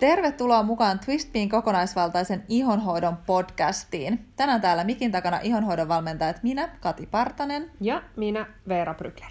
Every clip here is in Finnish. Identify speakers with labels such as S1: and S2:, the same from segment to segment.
S1: Tervetuloa mukaan Twistbean kokonaisvaltaisen ihonhoidon podcastiin. Tänään täällä mikin takana ihonhoidon valmentajat minä, Kati Partanen.
S2: Ja minä, Veera Brykler.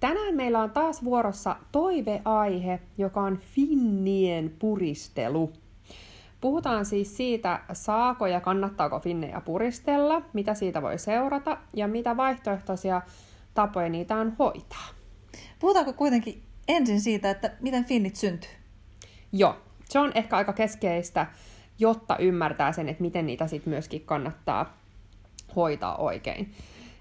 S2: Tänään meillä on taas vuorossa toiveaihe, joka on finnien puristelu. Puhutaan siis siitä, saako ja kannattaako finnejä puristella, mitä siitä voi seurata ja mitä vaihtoehtoisia tapoja niitä on hoitaa.
S1: Puhutaanko kuitenkin ensin siitä, että miten finnit syntyy?
S2: Joo, se on ehkä aika keskeistä, jotta ymmärtää sen, että miten niitä sitten myöskin kannattaa hoitaa oikein.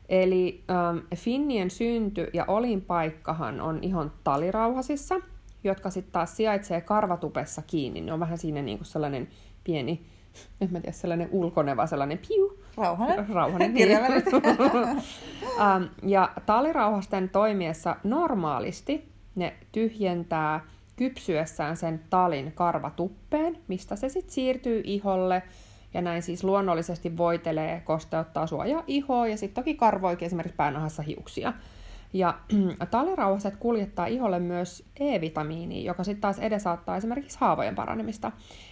S2: Eli ähm, finnien synty ja olinpaikkahan on ihan talirauhasissa, jotka sitten taas sijaitsee karvatupessa kiinni. Ne on vähän siinä niinku sellainen pieni, en mä tiedä, sellainen ulkoneva, sellainen piu.
S1: Rauhanen.
S2: Rauhanen, niin. ähm, ja talirauhasten toimiessa normaalisti ne tyhjentää kypsyessään sen talin karvatuppeen, mistä se sitten siirtyy iholle ja näin siis luonnollisesti voitelee, kosteuttaa suojaa ihoa ja sitten toki karvoikin esimerkiksi päänahassa hiuksia. Ja talirauhaset kuljettaa iholle myös E-vitamiinia, joka sitten taas edesauttaa esimerkiksi haavojen paranemista.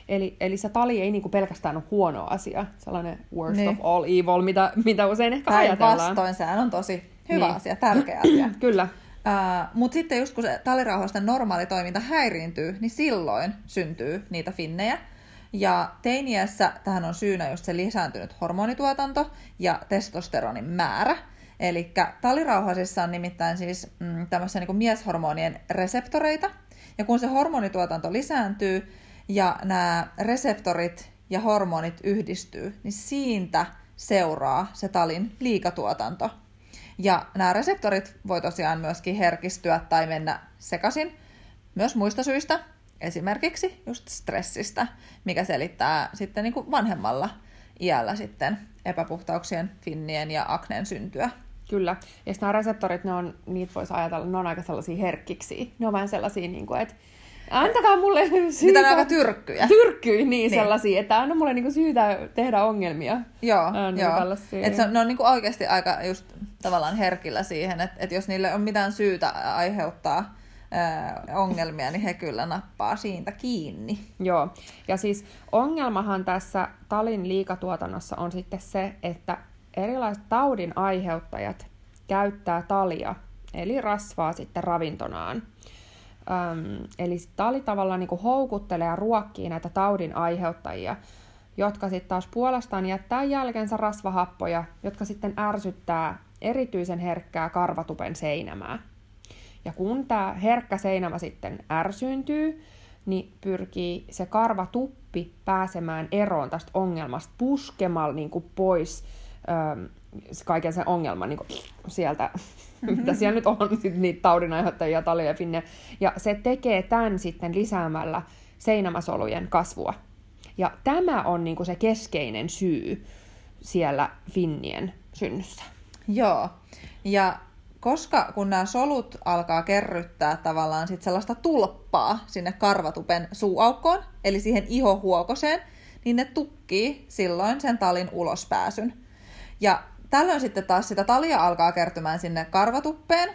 S2: Eli, eli se tali ei niinku pelkästään ole huono asia, sellainen worst niin. of all evil, mitä, mitä usein ehkä
S1: Päin
S2: ajatellaan.
S1: vastoin, sehän on tosi hyvä niin. asia, tärkeä asia.
S2: Kyllä.
S1: Mutta sitten just kun se talirauhasten normaali toiminta häiriintyy, niin silloin syntyy niitä finnejä. Ja teiniässä tähän on syynä just se lisääntynyt hormonituotanto ja testosteronin määrä. Eli talirauhasissa on nimittäin siis mm, tämmöisiä niin mieshormonien reseptoreita. Ja kun se hormonituotanto lisääntyy ja nämä reseptorit ja hormonit yhdistyy, niin siitä seuraa se talin liikatuotanto. Ja nämä reseptorit voi tosiaan myöskin herkistyä tai mennä sekaisin myös muista syistä, esimerkiksi just stressistä, mikä selittää sitten niin kuin vanhemmalla iällä sitten epäpuhtauksien, finnien ja akneen syntyä.
S2: Kyllä. Ja nämä reseptorit, ne on, niitä voisi ajatella, ne on aika sellaisia herkkiksi. Ne on vähän sellaisia, niin kuin, että antakaa mulle syytä.
S1: Mitä aika tyrkkyjä.
S2: Tyrkkyjä, niin, niin. sellaisia, että anna mulle niinku syytä tehdä ongelmia.
S1: Joo,
S2: On niinku
S1: joo.
S2: tällaisia.
S1: Et se, on- ne on niinku oikeasti aika just tavallaan herkillä siihen, että et jos niille on mitään syytä aiheuttaa ongelmia, niin he kyllä nappaa siitä kiinni.
S2: Joo, ja siis ongelmahan tässä talin liikatuotannossa on sitten se, että erilaiset taudin aiheuttajat käyttää talia, eli rasvaa sitten ravintonaan. Öm, eli tali tavallaan niin houkuttelee ja ruokkii näitä taudin aiheuttajia, jotka sitten taas puolestaan jättää jälkensä rasvahappoja, jotka sitten ärsyttää erityisen herkkää karvatupen seinämää. Ja kun tämä herkkä seinämä sitten ärsyyntyy, niin pyrkii se karvatuppi pääsemään eroon tästä ongelmasta puskemalla niin kuin pois ähm, kaiken sen ongelman niin kuin sieltä, mitä siellä nyt on, sit niitä taudinaiheuttajia, talia ja finne. Ja se tekee tämän sitten lisäämällä seinämäsolujen kasvua. Ja tämä on niin kuin se keskeinen syy siellä finnien synnyssä.
S1: Joo, ja koska kun nämä solut alkaa kerryttää tavallaan sit sellaista tulppaa sinne karvatupen suuaukkoon, eli siihen ihohuokoseen, niin ne tukkii silloin sen talin ulospääsyn. Ja tällöin sitten taas sitä talia alkaa kertymään sinne karvatuppeen,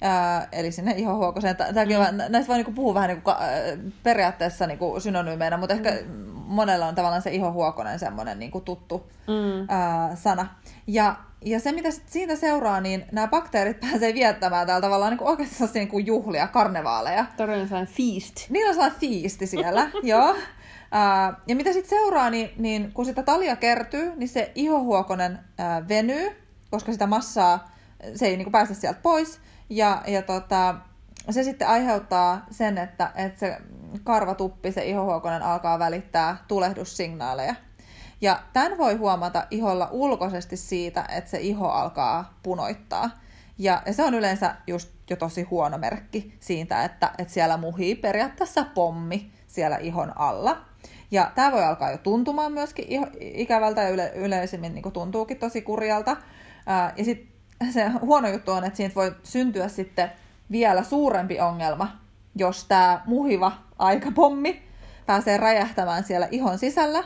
S1: ää, eli sinne ihohuokoseen. Tä- Tämäkin mm. Näistä voi niinku puhua vähän niinku, periaatteessa niinku synonyymeinä, mutta ehkä monella on tavallaan se ihohuokonen semmoinen niinku tuttu
S2: Mm.
S1: ää, sana. Ja, ja se, mitä sit siitä seuraa, niin nämä bakteerit pääsee viettämään täällä tavallaan niin kuin sellaisia niin kuin juhlia, karnevaaleja.
S2: Todella sellainen feast.
S1: Niillä on sellainen fiisti siellä, joo. Ää, ja mitä sitten seuraa, niin, niin kun sitä talia kertyy, niin se ihohuokonen ää, venyy, koska sitä massaa, se ei niin kuin pääse sieltä pois. Ja, ja tota, se sitten aiheuttaa sen, että, että se karvatuppi, se ihohuokonen alkaa välittää tulehdussignaaleja. Ja tämän voi huomata iholla ulkoisesti siitä, että se iho alkaa punoittaa. Ja, se on yleensä just jo tosi huono merkki siitä, että, että siellä muhii periaatteessa pommi siellä ihon alla. Ja tämä voi alkaa jo tuntumaan myöskin ikävältä ja yle, yleisimmin niin tuntuukin tosi kurjalta. Ää, ja sitten se huono juttu on, että siitä voi syntyä sitten vielä suurempi ongelma, jos tämä muhiva aikapommi pääsee räjähtämään siellä ihon sisällä.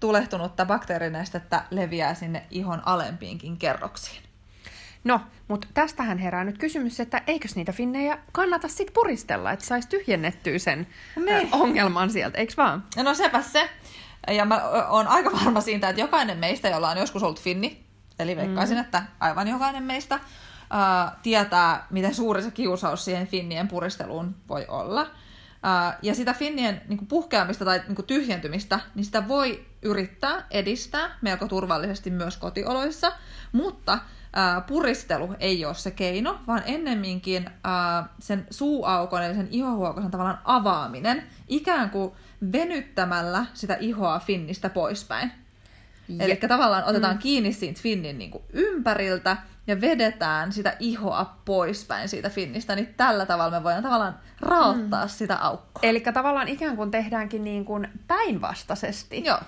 S1: Tulehtunutta bakteerinestettä leviää sinne ihon alempiinkin kerroksiin.
S2: No, mutta tästähän herää nyt kysymys, että eikös niitä finnejä kannata sit puristella, että saisi tyhjennettyä sen äh, ongelman sieltä, eikö vaan?
S1: No sepä se. Ja mä oon aika varma siitä, että jokainen meistä, jolla on joskus ollut finni, eli veikkaisin, mm. että aivan jokainen meistä, uh, tietää, miten suuri se kiusaus siihen finnien puristeluun voi olla. Ja sitä finnien niin kuin puhkeamista tai niin kuin tyhjentymistä, niin sitä voi yrittää edistää melko turvallisesti myös kotioloissa, mutta puristelu ei ole se keino, vaan ennemminkin sen suuaukon eli sen ihohuokosen tavallaan avaaminen, ikään kuin venyttämällä sitä ihoa finnistä poispäin. Eli tavallaan otetaan mm. kiinni siitä finnin niin kuin ympäriltä ja vedetään sitä ihoa poispäin siitä finnistä, niin tällä tavalla me voidaan tavallaan raottaa mm. sitä aukkoa.
S2: Eli tavallaan ikään kuin tehdäänkin niin kuin päinvastaisesti.
S1: Joo,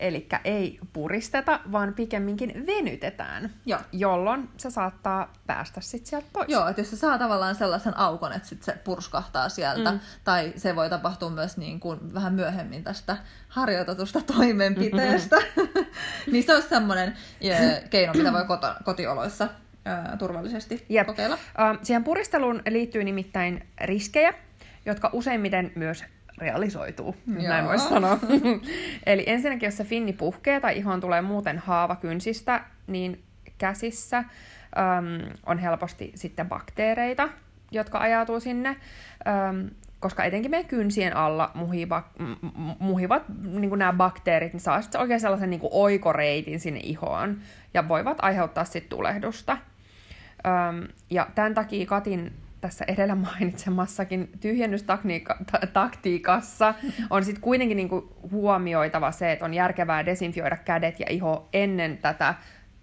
S2: Eli ei puristeta, vaan pikemminkin venytetään,
S1: Joo.
S2: jolloin se saattaa päästä sitten sieltä pois.
S1: Joo, että jos se saa tavallaan sellaisen aukon, että sit se purskahtaa sieltä, mm. Tai se voi tapahtua myös niin kuin vähän myöhemmin tästä harjoitetusta toimenpiteestä, niin se olisi semmoinen eh, keino, mitä voi koto, kotioloissa eh, turvallisesti
S2: Jep.
S1: kokeilla.
S2: Uh, siihen puristeluun liittyy nimittäin riskejä, jotka useimmiten myös realisoituu, jos näin
S1: Joo.
S2: voisi sanoa. Eli ensinnäkin, jos se finni puhkee tai ihoon tulee muuten haava kynsistä, niin käsissä um, on helposti sitten bakteereita, jotka ajautuu sinne, um, koska etenkin meidän kynsien alla muhiva, muhivat niin nämä bakteerit, niin saa sitten oikein sellaisen niin oikoreitin sinne ihoon ja voivat aiheuttaa sitten tulehdusta. Öm, ja tämän takia Katin tässä edellä mainitsemassakin tyhjennystaktiikassa on sitten kuitenkin niinku huomioitava se, että on järkevää desinfioida kädet ja iho ennen tätä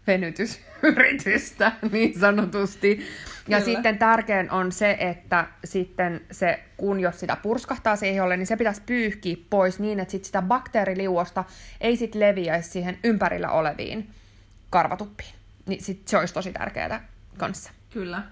S2: venytysyritystä niin sanotusti. Ja
S1: Kyllä.
S2: sitten tärkein on se, että sitten se, kun jos sitä purskahtaa siihen iholle, niin se pitäisi pyyhkiä pois niin, että sit sitä bakteeriliuosta ei sit leviäisi siihen ympärillä oleviin karvatuppiin. Niin sit se olisi tosi tärkeää kanssa.
S1: Kyllä.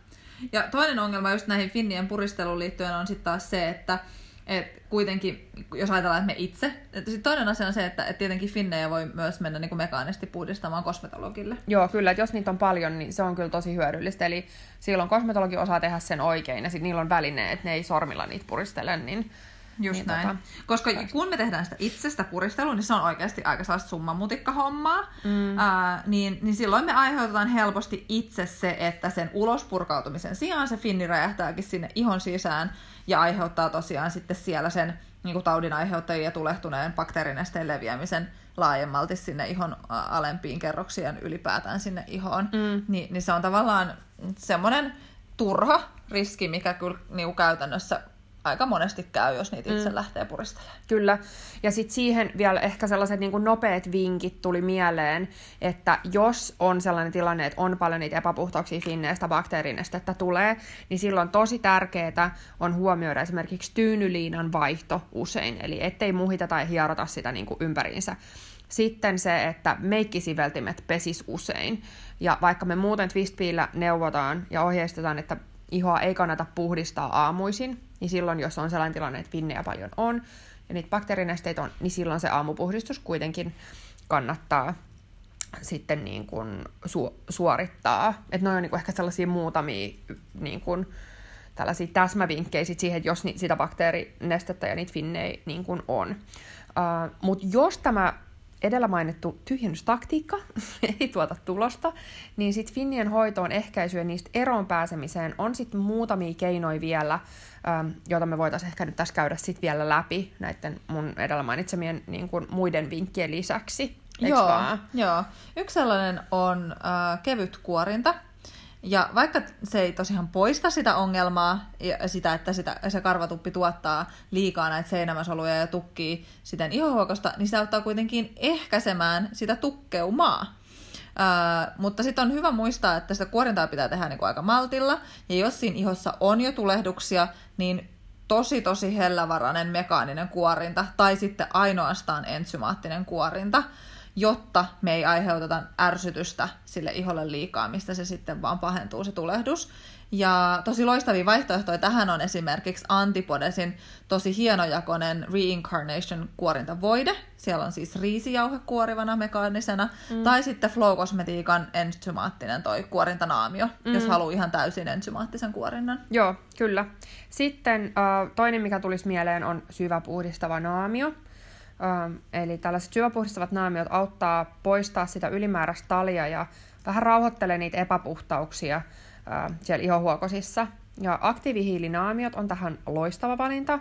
S1: Ja toinen ongelma just näihin finnien puristeluun liittyen on sitten taas se, että et kuitenkin, jos ajatellaan, että me itse, että sit toinen asia on se, että et tietenkin finnejä voi myös mennä niin kuin mekaanisesti puhdistamaan kosmetologille.
S2: Joo, kyllä, että jos niitä on paljon, niin se on kyllä tosi hyödyllistä. Eli silloin kosmetologi osaa tehdä sen oikein, ja sitten niillä on välineet, että ne ei sormilla niitä puristele, niin
S1: Just
S2: Niin,
S1: näin.
S2: tota,
S1: Koska kun me tehdään sitä itsestä puristelua, niin se on oikeasti aika sellaista summamutikka-hommaa. Mm. Ää, niin, niin silloin me aiheutetaan helposti itse se, että sen ulospurkautumisen sijaan se finni räjähtääkin sinne ihon sisään ja aiheuttaa tosiaan sitten siellä sen niin kuin taudin aiheuttajien ja tulehtuneen bakteerinesteen leviämisen laajemmalti sinne ihon alempiin kerroksien ylipäätään sinne ihoon. Mm. Ni, niin se on tavallaan semmoinen turha riski, mikä kyllä niin käytännössä aika monesti käy, jos niitä itse mm. lähtee puristelemaan.
S2: Kyllä. Ja sitten siihen vielä ehkä sellaiset niin kuin nopeat vinkit tuli mieleen, että jos on sellainen tilanne, että on paljon niitä epäpuhtauksia finneistä, bakteerinestettä tulee, niin silloin tosi tärkeää on huomioida esimerkiksi tyynyliinan vaihto usein, eli ettei muhita tai hierota sitä niin kuin ympäriinsä. Sitten se, että meikkisiveltimet pesis usein. Ja vaikka me muuten Twistpiillä neuvotaan ja ohjeistetaan, että ihoa ei kannata puhdistaa aamuisin, niin silloin, jos on sellainen tilanne, että finnejä paljon on ja niitä bakteerinesteitä on, niin silloin se aamupuhdistus kuitenkin kannattaa sitten niin kuin su- suorittaa. Että ne on niin kuin ehkä sellaisia muutamia niin kuin, tällaisia täsmävinkkejä sit siihen, että jos ni- sitä bakteerinestettä ja niitä finnejä niin kuin on. Uh, Mutta jos tämä edellä mainittu tyhjennystaktiikka ei tuota tulosta, niin sitten finnien hoitoon, ehkäisyyn ja niistä eroon pääsemiseen on sitten muutamia keinoja vielä, ähm, joita me voitaisiin ehkä nyt tässä käydä sitten vielä läpi näiden mun edellä mainitsemien niin kuin muiden vinkkien lisäksi. Eiks
S1: Joo,
S2: vaan?
S1: joo. Yksi sellainen on äh, kevyt kuorinta. Ja vaikka se ei tosiaan poista sitä ongelmaa, sitä, että sitä, se karvatuppi tuottaa liikaa näitä seinämäsoluja ja tukkii siten ihohuokosta, niin se auttaa kuitenkin ehkäisemään sitä tukkeumaa. Ää, mutta sitten on hyvä muistaa, että sitä kuorintaa pitää tehdä niinku aika maltilla, ja jos siinä ihossa on jo tulehduksia, niin tosi tosi hellävarainen mekaaninen kuorinta, tai sitten ainoastaan ensymaattinen kuorinta, jotta me ei aiheuteta ärsytystä sille iholle liikaa, mistä se sitten vaan pahentuu se tulehdus. Ja tosi loistavia vaihtoehtoja tähän on esimerkiksi Antipodesin tosi hienojakoinen Reincarnation kuorintavoide. Siellä on siis riisijauhe kuorivana mekaanisena. Mm. Tai sitten Flow Cosmetiikan enzymaattinen toi kuorintanaamio, mm. jos haluaa ihan täysin enzymaattisen kuorinnan.
S2: Joo, kyllä. Sitten uh, toinen, mikä tulisi mieleen, on syväpuhdistava naamio. Eli tällaiset syväpuhdistavat naamiot auttaa poistaa sitä ylimääräistä talia ja vähän rauhoittelee niitä epäpuhtauksia – siellä ihohuokosissa. Ja aktiivihiilinaamiot on tähän loistava valinta.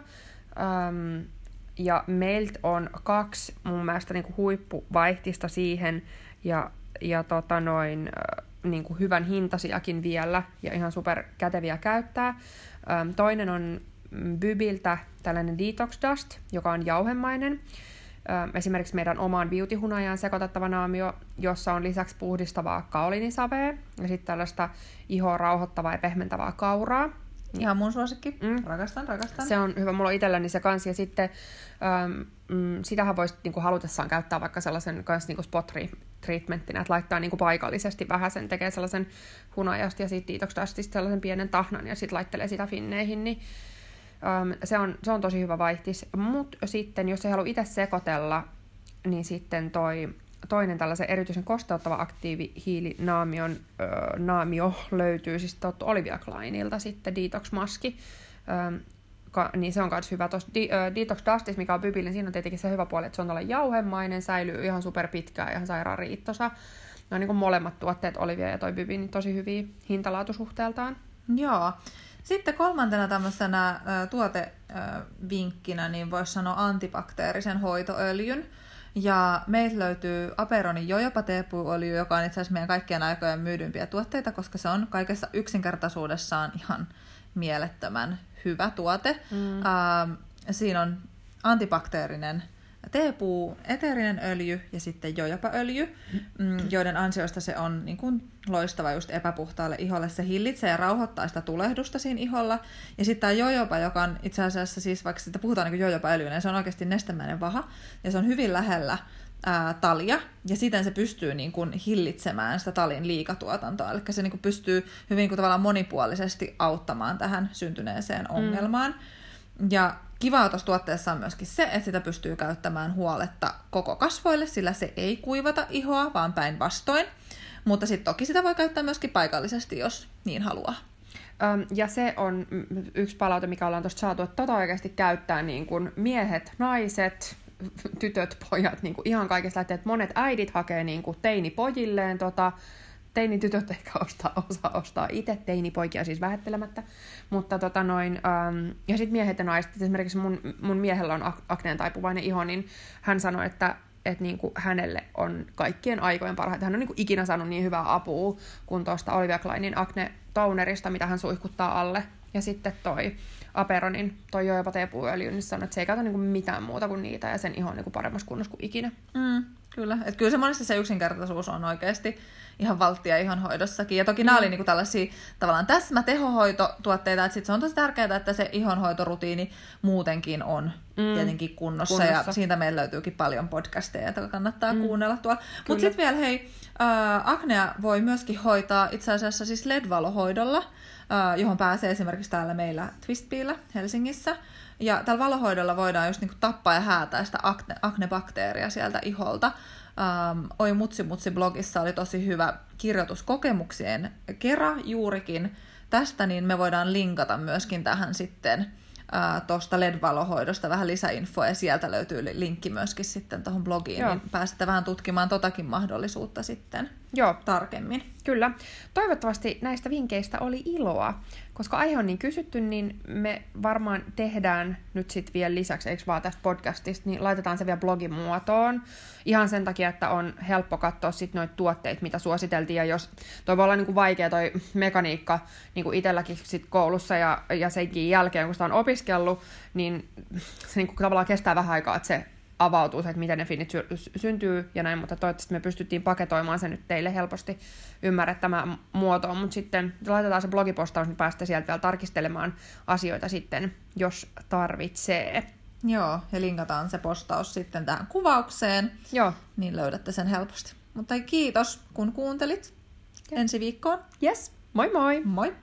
S2: Ja meiltä on kaksi mun mielestä niin kuin huippuvaihtista siihen ja, ja tota noin, niin kuin hyvän hintasiakin vielä ja ihan super käteviä käyttää. Toinen on Bybiltä tällainen Detox Dust, joka on jauhemainen esimerkiksi meidän omaan beauty-hunajaan sekoitettava naamio, jossa on lisäksi puhdistavaa kaolinisavea ja sitten tällaista ihoa rauhoittavaa ja pehmentävää kauraa.
S1: Ihan mun suosikki. Mm. Rakastan, rakastan.
S2: Se on hyvä, mulla on itselläni se kanssa. Ja sitten äm, mm, sitähän voisi niinku, halutessaan käyttää vaikka sellaisen kanssa niinku spot treatmentinä, että laittaa niinku, paikallisesti vähän sen, tekee sellaisen hunajasta ja siitä detox sellaisen pienen tahnan ja sitten laittelee sitä finneihin, niin Um, se, on, se on tosi hyvä vaihtis. Mutta sitten, jos ei halua itse sekoitella, niin sitten toi toinen tällaisen erityisen kosteuttava aktiivihiilinaamion öö, naamio löytyy siis tuolta Olivia Kleinilta sitten Detox-maski. Öö, ka, niin se on myös hyvä. Tuossa di, ö, Detox Dustis, mikä on Bybillin, niin siinä on tietenkin se hyvä puoli, että se on tällainen jauhemainen, säilyy ihan super pitkään, ihan sairaan riittosa. Ne on niin kuin molemmat tuotteet, Olivia ja toi Bybi, niin tosi hyviä hintalaatusuhteeltaan.
S1: Joo. Sitten kolmantena tämmöisenä tuotevinkkinä, niin voisi sanoa antibakteerisen hoitoöljyn. Ja meiltä löytyy Aperonin jojopa teepuöljy, joka on itse asiassa meidän kaikkien aikojen myydympiä tuotteita, koska se on kaikessa yksinkertaisuudessaan ihan mielettömän hyvä tuote. Mm. Äh, siinä on antibakteerinen teepuu, eteerinen öljy ja sitten jojopaöljy, mm, joiden ansiosta se on niin kuin loistava just epäpuhtaalle iholle. Se hillitsee ja rauhoittaa sitä tulehdusta siinä iholla. Ja sitten tämä jojopa, joka on itse asiassa siis, vaikka sitä puhutaan niin jojopaöljyä, niin se on oikeasti nestemäinen vaha. Ja se on hyvin lähellä ää, talia, ja siten se pystyy niin kuin hillitsemään sitä talin liikatuotantoa. Eli se niin kuin pystyy hyvin niin kuin tavallaan monipuolisesti auttamaan tähän syntyneeseen ongelmaan. Mm. Ja Kivaa tuossa tuotteessa on myöskin se, että sitä pystyy käyttämään huoletta koko kasvoille, sillä se ei kuivata ihoa, vaan päinvastoin. Mutta sitten toki sitä voi käyttää myöskin paikallisesti, jos niin haluaa.
S2: Ja se on yksi palaute, mikä ollaan tuosta saatu, että tota oikeasti käyttää niin kuin miehet, naiset, tytöt, pojat, niin kuin ihan kaikesta lähtee, että monet äidit hakee niin kuin teinipojilleen tota, teinitytöt ehkä ostaa, osaa ostaa itse, teinipoikia siis vähättelemättä. Mutta tota noin, ähm, ja sitten miehet ja naiset, esimerkiksi mun, mun miehellä on akneen taipuvainen iho, niin hän sanoi, että et niinku hänelle on kaikkien aikojen parhaita. Hän on niinku ikinä saanut niin hyvää apua kuin tuosta Olivia Kleinin Acne Tonerista, mitä hän suihkuttaa alle. Ja sitten toi Aperonin, toi jopa teepuöljy, niin sanoi, että se ei käytä niinku mitään muuta kuin niitä ja sen iho on niinku paremmassa kunnossa kuin ikinä.
S1: Mm, kyllä. Et kyllä se monesti se yksinkertaisuus on oikeasti ihan valttia ihonhoidossakin. Ja toki mm. nämä oli niinku tällaisia tavallaan täsmätehohoitotuotteita, että sit se on tosi tärkeää, että se ihonhoitorutiini muutenkin on mm. tietenkin kunnossa, kunnossa. Ja siitä meillä löytyykin paljon podcasteja, joita kannattaa mm. kuunnella tuolla. Mutta sitten vielä hei, äh, aknea voi myöskin hoitaa itse asiassa siis LED-valohoidolla, äh, johon pääsee esimerkiksi täällä meillä Twistbeillä Helsingissä. Ja tällä valohoidolla voidaan just niinku tappaa ja häätää sitä akne, aknebakteeria sieltä iholta. Um, Oi Mutsi Mutsi blogissa oli tosi hyvä kirjoitus kokemuksien kera juurikin tästä, niin me voidaan linkata myöskin tähän sitten tuosta LED-valohoidosta vähän lisäinfoa ja sieltä löytyy linkki myöskin sitten tuohon blogiin, Joo. niin pääsette vähän tutkimaan totakin mahdollisuutta sitten Joo. tarkemmin.
S2: Kyllä. Toivottavasti näistä vinkkeistä oli iloa, koska aihe on niin kysytty, niin me varmaan tehdään nyt sitten vielä lisäksi, eikö vaan tästä podcastista, niin laitetaan se vielä blogin muotoon. Ihan sen takia, että on helppo katsoa sitten noita tuotteita, mitä suositeltiin, ja jos toi voi olla niinku vaikea toi mekaniikka niinku itselläkin sit koulussa ja, ja senkin jälkeen, kun sitä on opiskellut, niin se niinku tavallaan kestää vähän aikaa, että se avautuu, että miten ne finit sy- syntyy ja näin, mutta toivottavasti me pystyttiin paketoimaan se nyt teille helposti ymmärrettämään muotoon, mutta sitten laitetaan se blogipostaus, niin päästä sieltä vielä tarkistelemaan asioita sitten, jos tarvitsee.
S1: Joo, ja linkataan se postaus sitten tähän kuvaukseen,
S2: Joo.
S1: niin löydätte sen helposti. Mutta kiitos, kun kuuntelit. Ensi viikkoon.
S2: Yes. Moi moi!
S1: Moi!